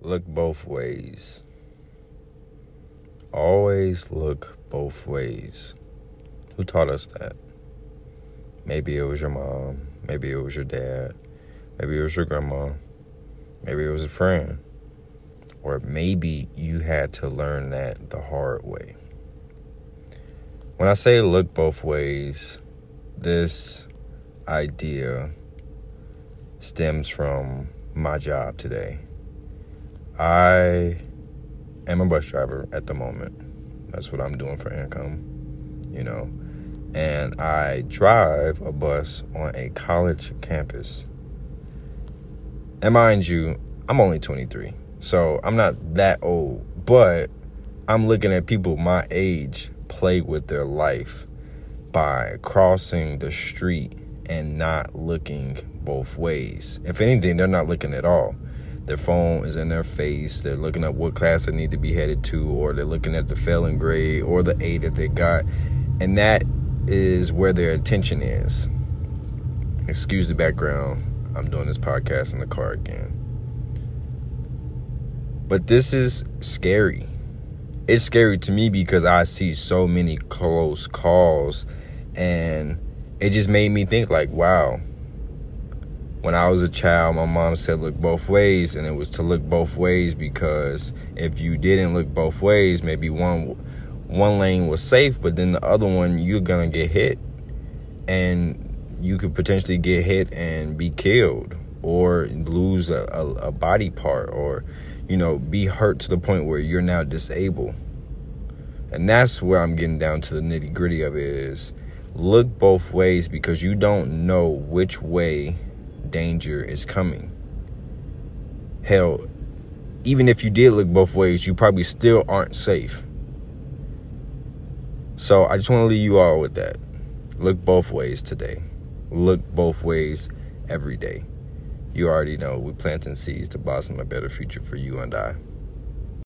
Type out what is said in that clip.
Look both ways. Always look both ways. Who taught us that? Maybe it was your mom. Maybe it was your dad. Maybe it was your grandma. Maybe it was a friend. Or maybe you had to learn that the hard way. When I say look both ways, this idea stems from my job today. I am a bus driver at the moment. That's what I'm doing for income, you know. And I drive a bus on a college campus. And mind you, I'm only 23. So I'm not that old, but I'm looking at people my age play with their life by crossing the street and not looking both ways. If anything, they're not looking at all. Their phone is in their face. They're looking at what class they need to be headed to, or they're looking at the failing grade or the A that they got. And that is where their attention is. Excuse the background. I'm doing this podcast in the car again. But this is scary. It's scary to me because I see so many close calls and it just made me think like, wow, when I was a child, my mom said look both ways, and it was to look both ways because if you didn't look both ways, maybe one one lane was safe, but then the other one you're gonna get hit, and you could potentially get hit and be killed, or lose a, a, a body part, or you know be hurt to the point where you're now disabled. And that's where I'm getting down to the nitty gritty of it is look both ways because you don't know which way danger is coming. Hell, even if you did look both ways, you probably still aren't safe. So I just want to leave you all with that. Look both ways today. Look both ways every day. You already know we're planting seeds to blossom a better future for you and I.